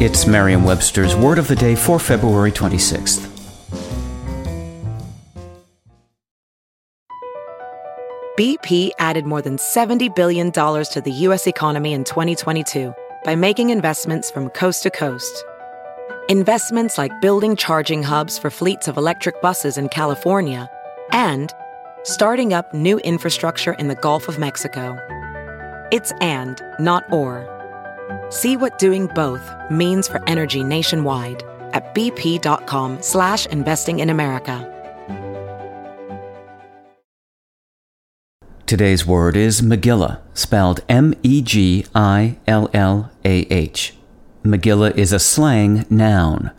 It's Merriam Webster's Word of the Day for February 26th. BP added more than $70 billion to the U.S. economy in 2022 by making investments from coast to coast. Investments like building charging hubs for fleets of electric buses in California and starting up new infrastructure in the Gulf of Mexico. It's and, not or. See what doing both means for energy nationwide at bp.com slash investing in America. Today's word is Megillah, spelled M-E-G-I-L-L-A-H. Megillah is a slang noun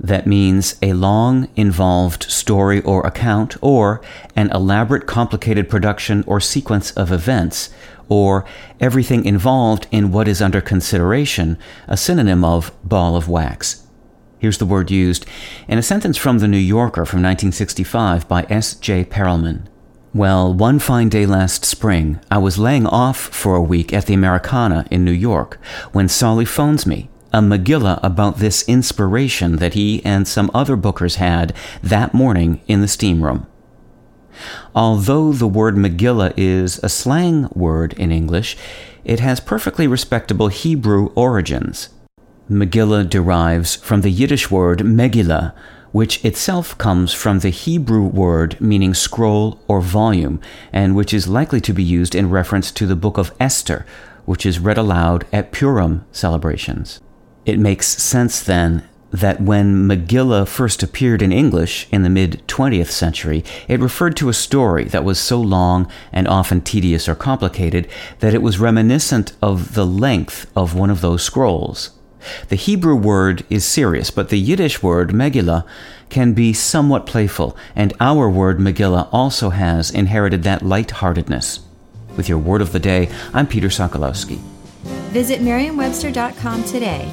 that means a long, involved story or account, or an elaborate, complicated production or sequence of events, or everything involved in what is under consideration, a synonym of ball of wax. Here's the word used in a sentence from The New Yorker from 1965 by S. J. Perelman. Well, one fine day last spring, I was laying off for a week at the Americana in New York when Solly phones me, a Megillah about this inspiration that he and some other bookers had that morning in the steam room. Although the word Megillah is a slang word in English, it has perfectly respectable Hebrew origins. Megillah derives from the Yiddish word Megillah, which itself comes from the Hebrew word meaning scroll or volume, and which is likely to be used in reference to the book of Esther, which is read aloud at Purim celebrations. It makes sense then that when Megillah first appeared in English in the mid 20th century, it referred to a story that was so long and often tedious or complicated that it was reminiscent of the length of one of those scrolls. The Hebrew word is serious, but the Yiddish word Megillah can be somewhat playful, and our word Megillah also has inherited that light-heartedness. With your word of the day, I'm Peter Sokolowski. Visit merriam-webster.com today